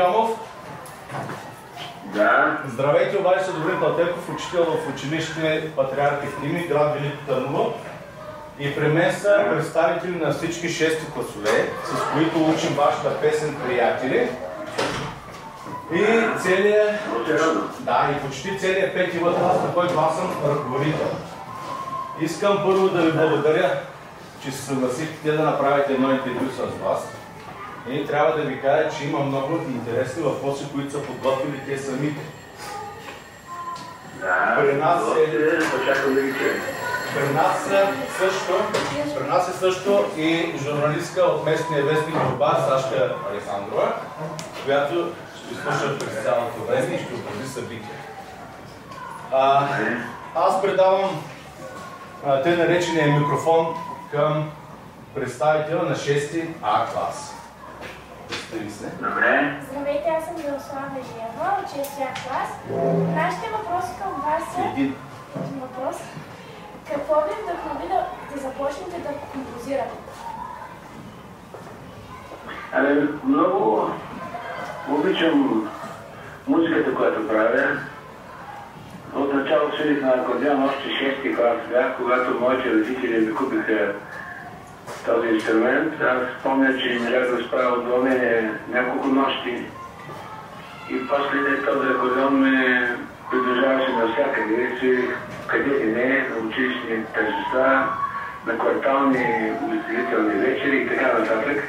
Йомов. Да. Здравейте, обади се Добрин Пълтеков, учител в училище Патриарх Евтими, град Велико Търново. И при мен са представители на всички шести класове, с които учим вашата песен Приятели. И целият, да, и почти целият пети клас, на който аз съм ръководител. Искам първо да ви благодаря, че се съгласихте да направите едно интервю с вас. И трябва да ви кажа, че има много интересни въпроси, които са подготвили те самите. Да, При нас е-. При нас, е също, при нас е също и журналистка от местния вестник Борба, Сашка Александрова, която ще слуша през цялото време и ще отрази събития. А, аз предавам а, те наречения микрофон към представителя на 6 А клас. Представи се. Добре. Здравейте, аз съм Мирослава Жиева от 6 клас. Нашите въпроси към вас са Един. въпрос. Какво ви вдъхнови да, да започнете да композирате? Ами, много обичам музиката, която правя. От начало свирих на акордеон още 6 клас бях, когато моите родители ми купиха този инструмент. Аз спомня, че ми легло справа до мене няколко нощи. И после този акордеон ме придружаваше навсякъде. Свирих къде ли не, на училищни тържества, на квартални увеселителни вечери и така нататък.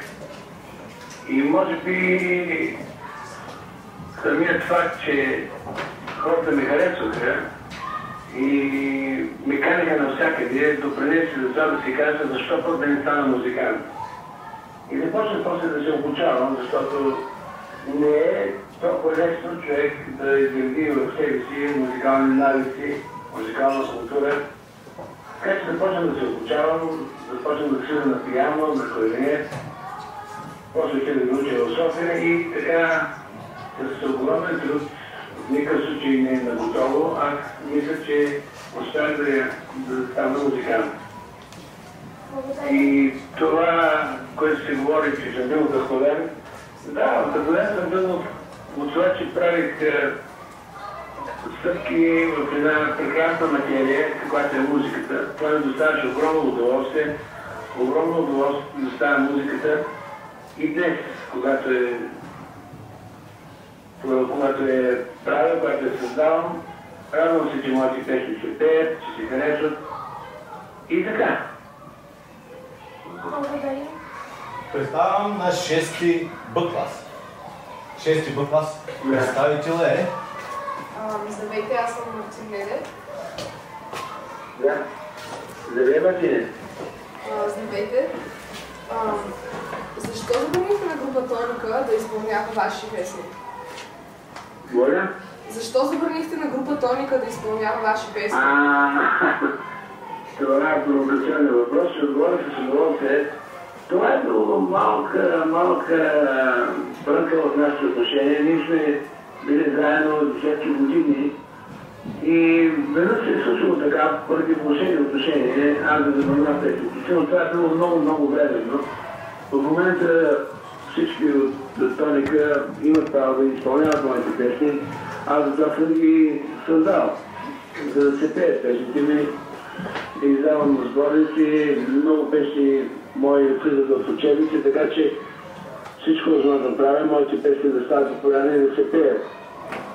И може би самият факт, че хората ми харесваха и ми канеха навсякъде, допринесе за това да си кажа защо пък да не стана музикант. И започнах после да се обучавам, защото не е толкова лесно човек да изгради в себе си музикални навици, музикална култура. Така че започнах да се обучавам, започнах да свиря на пиано, на клавиер, после ще да науча в София и така с огромен труд, никакъв случай не е на готово, аз мисля, че успях да, да стана музикант. И това, което се говори, че съм бил вдъхновен, да, вдъхновен съм бил от, това, че правих е, стъпки в една прекрасна материя, каквато е музиката. Това ми доставяше огромно удоволствие. Огромно удоволствие доставя музиката. И днес, когато е когато е правил, когато е създавам, радвам се, че моите песни се пеят, че се харесват. И така. Благодаря. Представям на 6 Б клас. 6 Б клас. Представител е Здравейте, аз съм Мартин Недев. Да. Здравей, Мартине. Здравейте. А, Защо забранихте на група Тоника да изпълнява ваши песни? Моля? Защо забранихте на група Тоника да изпълнява ваши песни? А, това е провокационен въпрос, ще отговоря с удоволствие. Това е било малка, малка брънка в нашите отношения. Ние сме били заедно десетки години и веднъж се е случило така, поради влошени отношения, аз да забраня песните. Но това е било много, много временно. В момента всички от Тоника имат право да изпълняват моите песни. Аз затова съм ги създал, за да се пеят песните ми. Издавам сборници, много песни мои влизат в учебници, така че всичко възможно да правя, моите песни да стават популярни и да се пеят.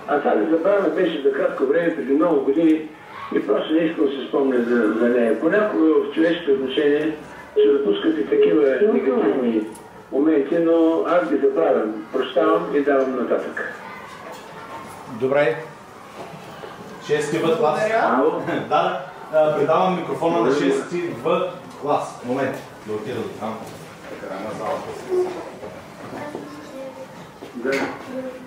А тази забрана беше за кратко време, преди много години и просто не искам да се спомня за, за нея. Понякога в човешките отношения допускат и такива негативни аз ги забравям, прощавам и давам нататък. Добре. 6 В клас. Да, предавам микрофона на 6 В клас. Момент. Да отида до там. Така, на залата. Да.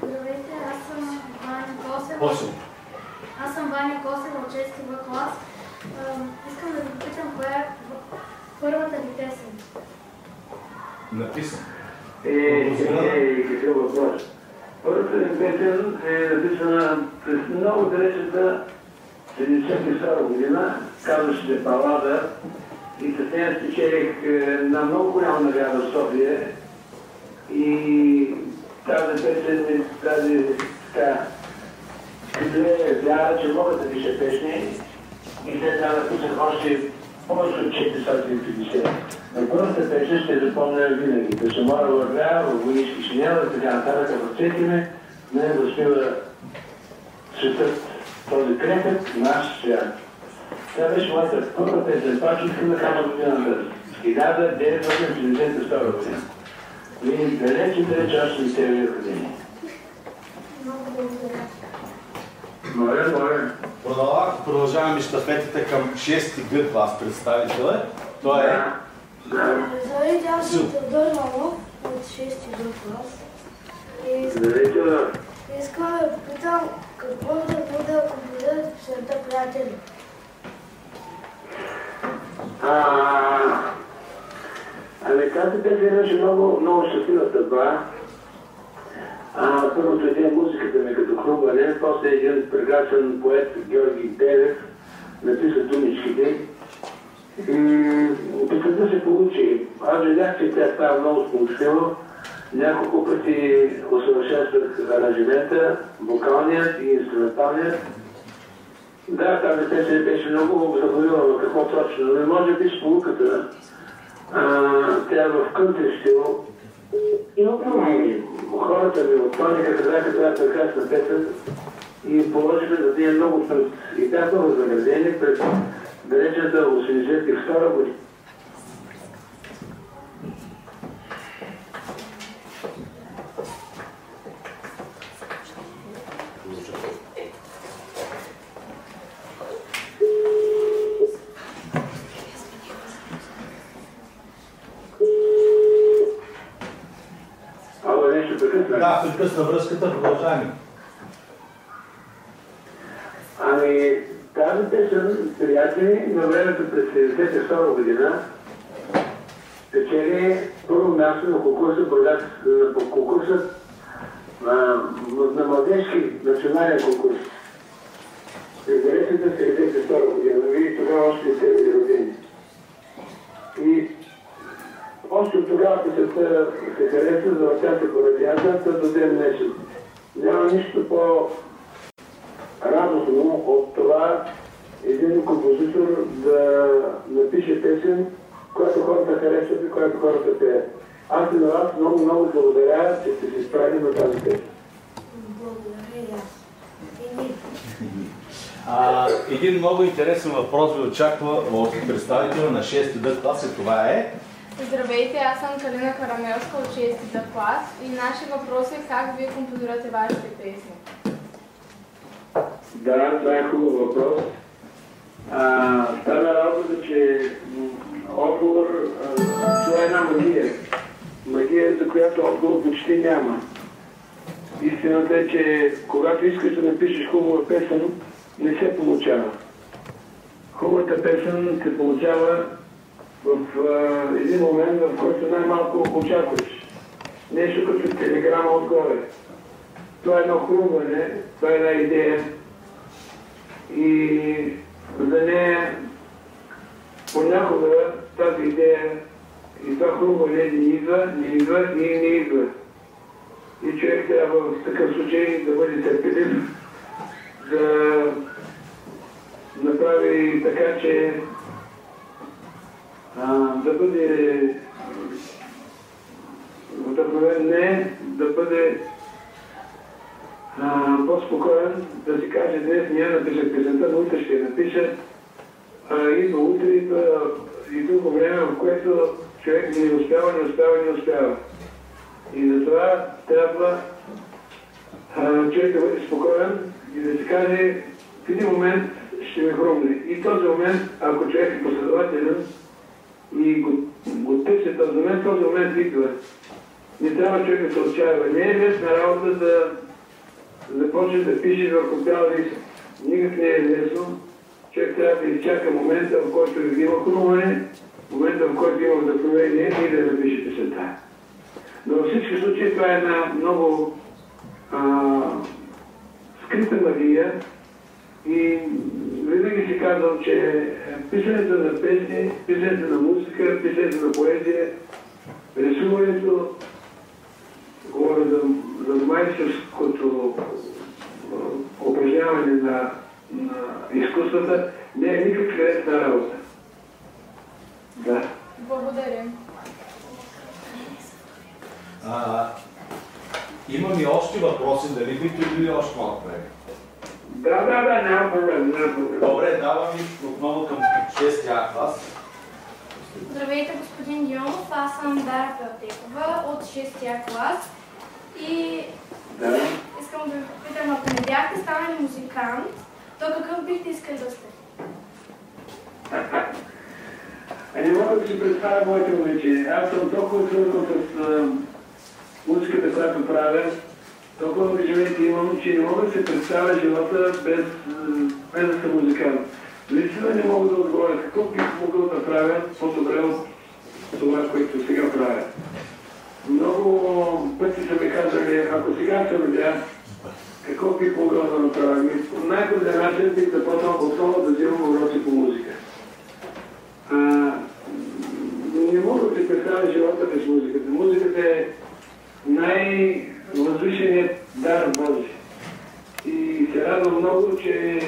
Здравейте, аз съм Ваня Косева. Аз съм Ваня Косева от 6 В клас. Ам, Искам да ви попитам коя е първата ви песен. Написан. Е, е, какъв въпрос? Първата песен е написана през много далечната 72 година, казваше се и с нея е, много голяма награда София и тази песен, вяра, че мога да пиша песни и след това написах от 450. На първата песен ще запомня винаги. Да се мора вървя, в войнишки шинела така нататък ръцете ми, не да смива светът този крепък наш свят. Това беше моята първа песен, пак искам да кажа годината. 1972 година. И далече, далече още не те години. Много благодаря. Моля, моля. Продължаваме, продължаваме щафетата към 6-ти Г клас представителя. Той е Да. Здравейте, аз съм Теодор Малов от 6-ти Г клас. И искам- Здравейте, искам да попитам какво да бъде, ако бъде песента приятели. А, ами тази песен имаше много, много щастлива съдба. А, първото един музиката ми като хрумване, после един прекрасен поет Георги Белев написа думичките. Песента се получи. Аз видях, че тя става много сполучлива. Няколко пъти усъвършенствах аранжимента, вокалният и инструменталният. Да, тази песен беше много забавила, какво точно. Но може би с полуката, тя е в кънтри стил. Хората ми от Паника казаха тази прекрасна песен и положиха за нея много труд. И бяхме възнаградени през далечната 82 година. Ало, нещо прекъсна. Да, прекъсна връзката, продължаваме. Ами, тази песен, приятели, на времето през 1972 година, печели първо място на конкурса, на конкурса на, на младежки национален конкурс. През 1972 година, вие тогава още сте били родени. И още от тогава песента се хареса, завъртя се по радиата, до ден днешен. Няма нищо по радостно от това един композитор да напише песен, която хората харесват и която хората пеят. Аз и на вас много, много благодаря, че сте се справили на тази песен. Благодаря. А, един много интересен въпрос ви очаква от представителя на 6-ти Д клас и това е Здравейте, аз съм Калина Карамелска от 6 та клас и нашия въпрос е как вие композирате вашите песни. Да, това е хубав въпрос. А, стана работа, че отговор, това е една магия. Магия, за която отговор почти няма. Истината е, че когато искаш да напишеш хубава песен, не се получава. Хубавата песен се получава в а, един момент, в който най-малко очакваш. Нещо като телеграма отгоре. Това е едно хрумване, това е една идея, и за нея понякога тази идея и това хрумване не идва, не идва и не идва. И човек трябва в такъв случай да бъде търпелив, да направи така, че а, да бъде вдъхновен не, да бъде по-спокоен, да си каже, днес няма напиша песента, но утре ще я напиша. А, идва утре, идва и друго време, в което човек не успява, не успява, не успява. И затова трябва а, човек да бъде спокоен и да си каже, в един момент ще ми хрумне. И този момент, ако човек е последователен и го, го търси този момент, този момент идва. Не трябва човек да се отчаява. Не е лесна работа да започне да пише върху бял лист. Никак не е лесно. Човек трябва да изчака момента, в който има хрумване, момента, в който има вдъхновение и да напише песента. Но във всички случаи това е една много а, скрита магия и винаги си казвам, че писането на песни, писането на музика, писането на поезия, рисуването говоря за, за майсторското а, упражняване на, на изкуствата, не е никак лесна работа. Да. Благодаря. А, имам и още въпроси, дали бихте били още малко време? Да, да, да, няма проблем, няма проблем. Добре, давам ви отново към 6 клас. Здравейте, господин Дионов. Аз съм Дара Пелтекова от 6-я клас. И Да. искам да ви попитам, ако не бяхте станали музикант, то какъв бихте искали да сте? А не мога да си представя моите увлечения. Аз съм толкова свързан с а, музиката, която правя, толкова ангажименти имам, че не мога да си представя живота без, без да съм музикант. Наистина не мога да отговоря какво бих могъл да правя по-добре от това, което сега правя. Много пъти са ми казали, ако сега се родя, какво бих могъл да направя? По най-добрия начин бих започнал отново да взимам уроци по музика. А, не мога да си представя живота без музиката. Музиката е най-възвишеният дар Божи. И се радвам много, че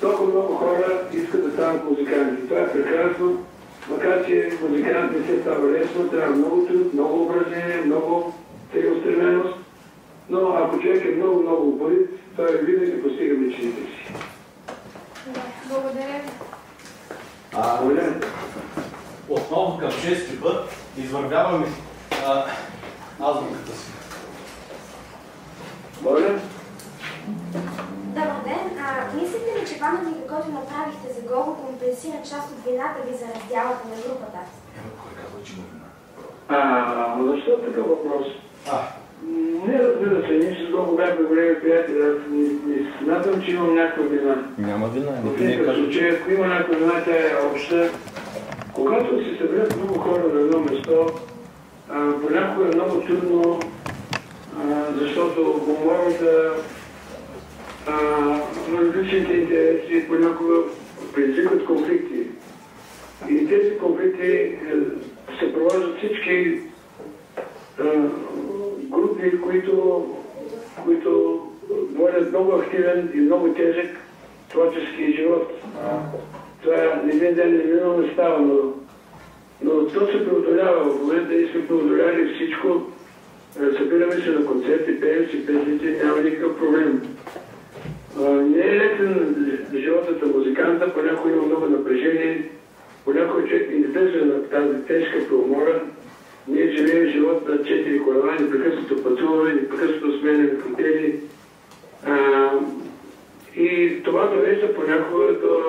толкова много хора искат да станат музиканти. Това е прекрасно, макар че музикант не се става лесно, трябва много труд, много упражнение, много целеустременост. Но ако човек е много, много упорит, той винаги постига мечтите си. Да, благодаря. А, отново към 6 път извървяваме азбуката си. Моля? А, мислите ли, че паметника, който направихте за Гого, компенсира част от вината ви за раздялата на групата? Кой казва, че? А, защо е такъв въпрос? А, Не разбира се, ние с много бяхме големи приятели. Аз не, не смятам, че имам някаква вина. Няма вина, В е никакъв случай, ако има някаква вина, тя е обща. Когато се съберат много хора на едно место, а, понякога е много трудно, а, защото умовата, различните интереси понякога предизвикват конфликти. И тези конфликти е, се провождат всички а, групи, които, които водят много активен и много тежък творчески живот. Това не един ден не става, но, но то се преодолява. В момента ние сме преодоляли всичко. Е, Събираме се на концерти, пеем си песните, няма никакъв проблем. А, Не е лесен животът на музиканта, понякога има много напрежение, понякога човек издържа на тази тежка преумора. Ние живеем живот на четири колела, непрекъснато пътуваме, непрекъснато сменяме хотели. А, и това довежда понякога до,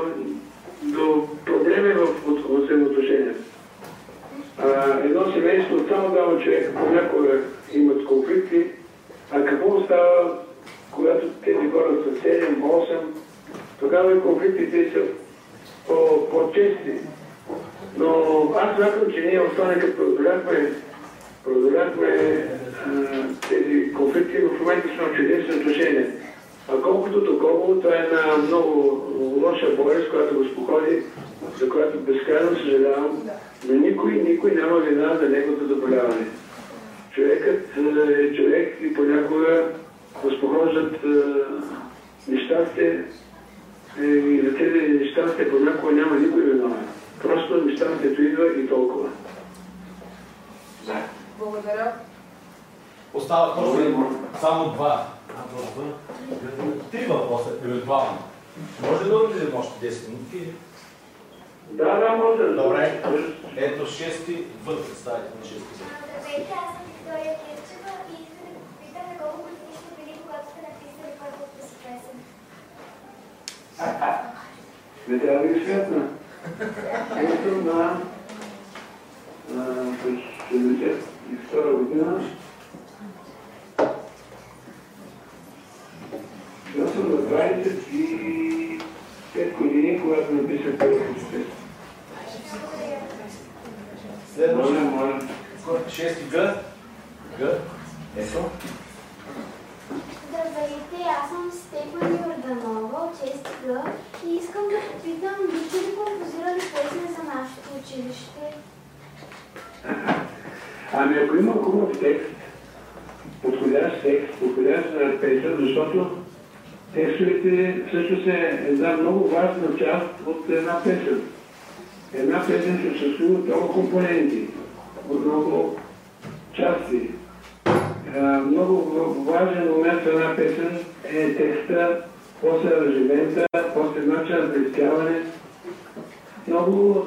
до проблеми в от- взаимоотношенията. А, едно семейство само двама човека понякога имат конфликти, а какво става, когато тези хора са 7-8, тогава и конфликтите са по- по-чести. Но аз смятам, че ние в Соника преодоляхме, преодоляхме а, тези конфликти и чудесни отношения. А колкото до Гого, това е една много лоша болест, която го споходи, за която безкрайно съжалявам, но никой, никой няма вина за неговото заболяване. Човекът е човек и понякога го спохождат е, нещастие е, и за тези нещастия понякога няма никой виновен. Просто нещастието идва и толкова. Да. Благодаря. Остават още само два. Три въпроса, евентуално. Може да отидем още 10 минути? Да, да, може. Добре. Ето шести въд, представите на шести въд. Здравейте, аз съм Виктория Кирчева и искам да попитам на колко години сте били, когато сте написали първата си песен. Не трябва да ги светна. Ето на а, през 72 година. Аз съм на 25 години, когато написах първата си песен. Следващо. Моля, моля. Шести Г. Г. Ето. Здравейте, аз съм Стефани Орданова от 6 Г и искам да попитам, бихте ли композирали песен за нашето училище? Ами ако има хубав текст, подходящ текст, подходящ на песен, защото текстовете всъщност е една много важна част от една песен. Една песен се състои от много компоненти, от много части. А, много важен момент в една песен е текста, после аранжимента, после начин за изпяване. Много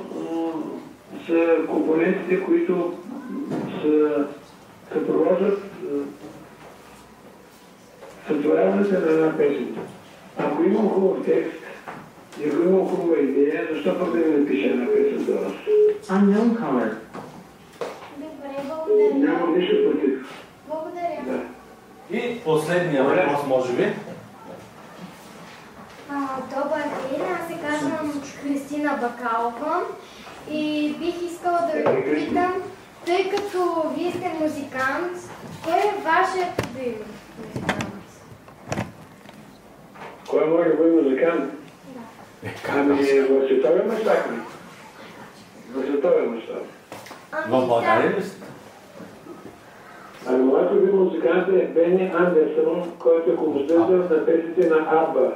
са компонентите, които са, съпровождат м, сътворяването на една песен. Ако имам хубав текст и ако имам хубава идея, защо пък да не напиша една песен за вас? Unknown color. Добре, благодаря. Нямам нищо против. Благодаря. Да. И последния въпрос, може би. А, добър ден, аз се казвам Кристина Бакалова и бих искала да ви попитам, тъй като вие сте музикант, кой е вашият любим музикант? Кой може да бъде музикант? Ами в световен мащаб ли? В световен мащаб. В България ли сте? Ами моят любим музикант е Бени Андерсон, който е композитор на песните на Абба.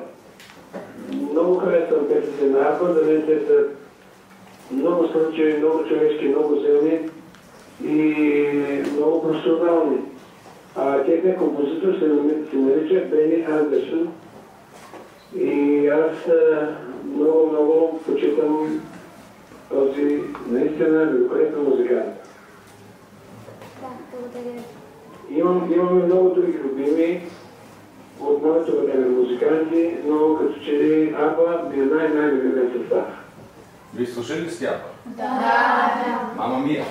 Много харесвам песните на Абба, за мен те са много слънчеви, много човешки, много силни и много професионални. А техният композитор се, нарича Бени Андерсон. И аз много, много почитам този наистина великолепен музикант. Да, благодаря. Имам, имаме много други любими от моето време музиканти, но като че ли Аба ми е най-най-любимия състав. Вие слушали ли сте Апа? Да. Мама мия.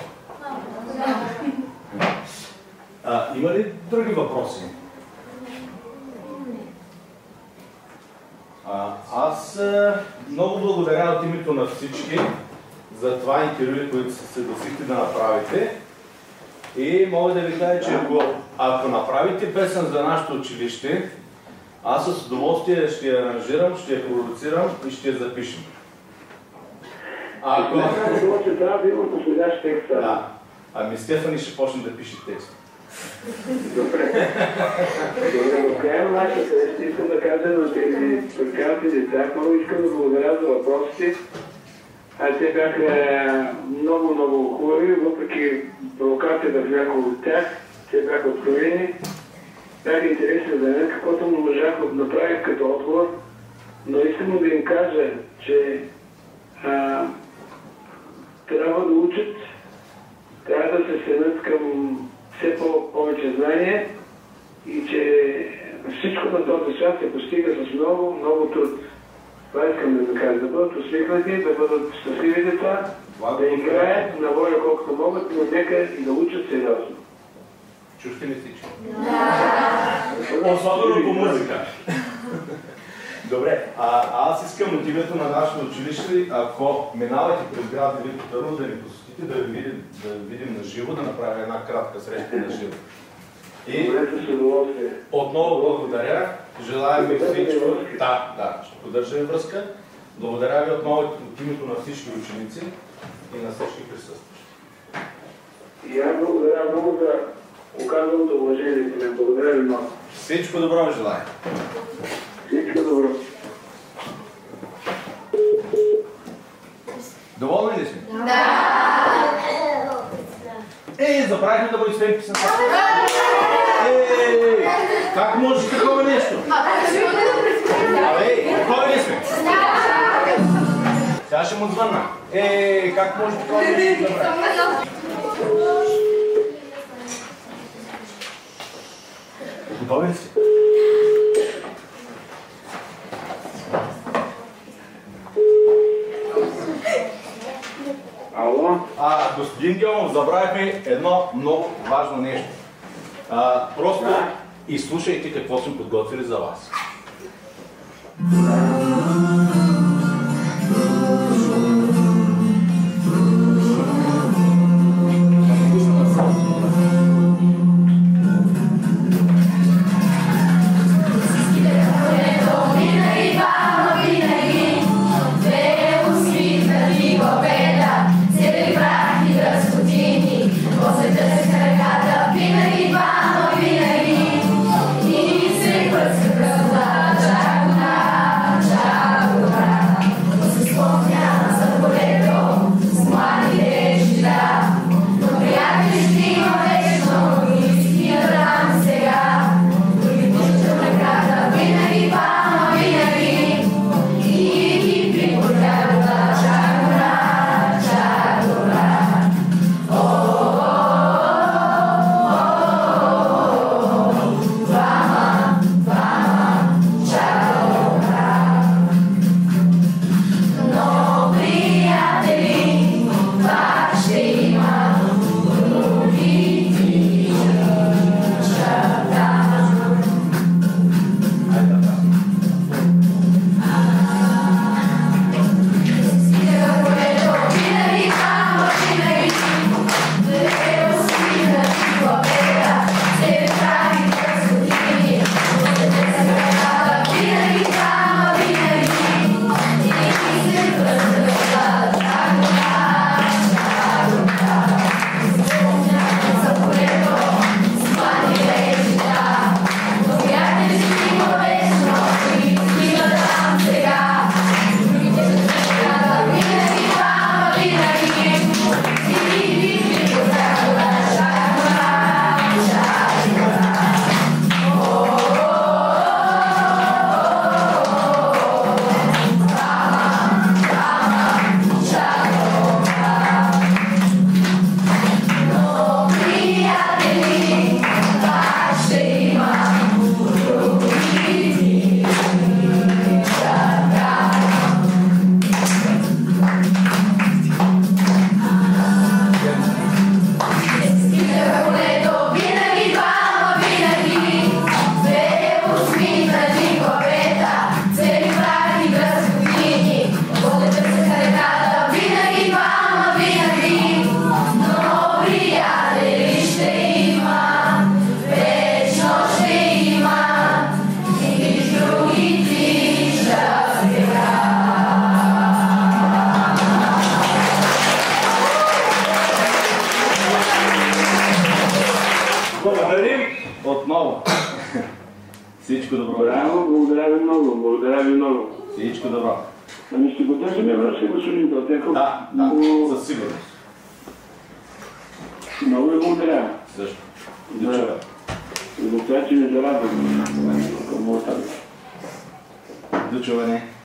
А, има ли други въпроси? А, аз много благодаря от името на всички за това интервю, което се съгласихте да направите. И мога да ви кажа, че ако, ако направите песен за нашето училище, аз с удоволствие ще я аранжирам, ще я продуцирам и ще я запишем. Ако... Да. Да. Ами Стефани ще почне да пише текст. Добре. Добре, в края на нашата среща искам да кажа на тези прекрасни деца, много искам да благодаря за въпросите. А те бяха много, много хубави, въпреки провокацията в някои от тях, те бяха откровени. Бяха интересни за мен, каквото му можах да направя като отговор, но искам да им кажа, че а, трябва да учат, трябва да се стремят към все по- повече знание и че всичко на този свят се постига с много, много труд. Това искам да ви кажа. Да бъдат усмихнати, да бъдат щастливи деца, да играят на воля колкото могат, но нека и да учат сериозно. Чухте ли всички? Да! Особено по музика. Добре, а, аз искам от името на нашето училище, ако минавате през град Велико Търново, да ни посетите, да ви видим, да ви видим на живо, да направим една кратка среща на живо. И отново благодаря. Желаем ви всичко. Да, да, ще поддържаме връзка. Благодаря ви отново от името на всички ученици и на всички присъстващи. И аз благодаря много за оказаното уважение. Благодаря ви много. Всичко добро ви желая. Всичко добро. Доволни ли сме? Ей, забравихме да бъде свен писата. Ей, как може такова нещо? Абе, готови ли сме? Сега ще му звънна. Ей, как може такова нещо да направи? Готови ли сте? А, господин Геомов, забравихме едно много важно нещо. А, просто изслушайте какво сме подготвили за вас. Всичко добро. Ами ще поддържаме връзка, господин Пълтеков. Да, да, Много- със сигурност. Много ви благодаря. Също. Чуване. За това, че ви зарадвам. Към До чуване.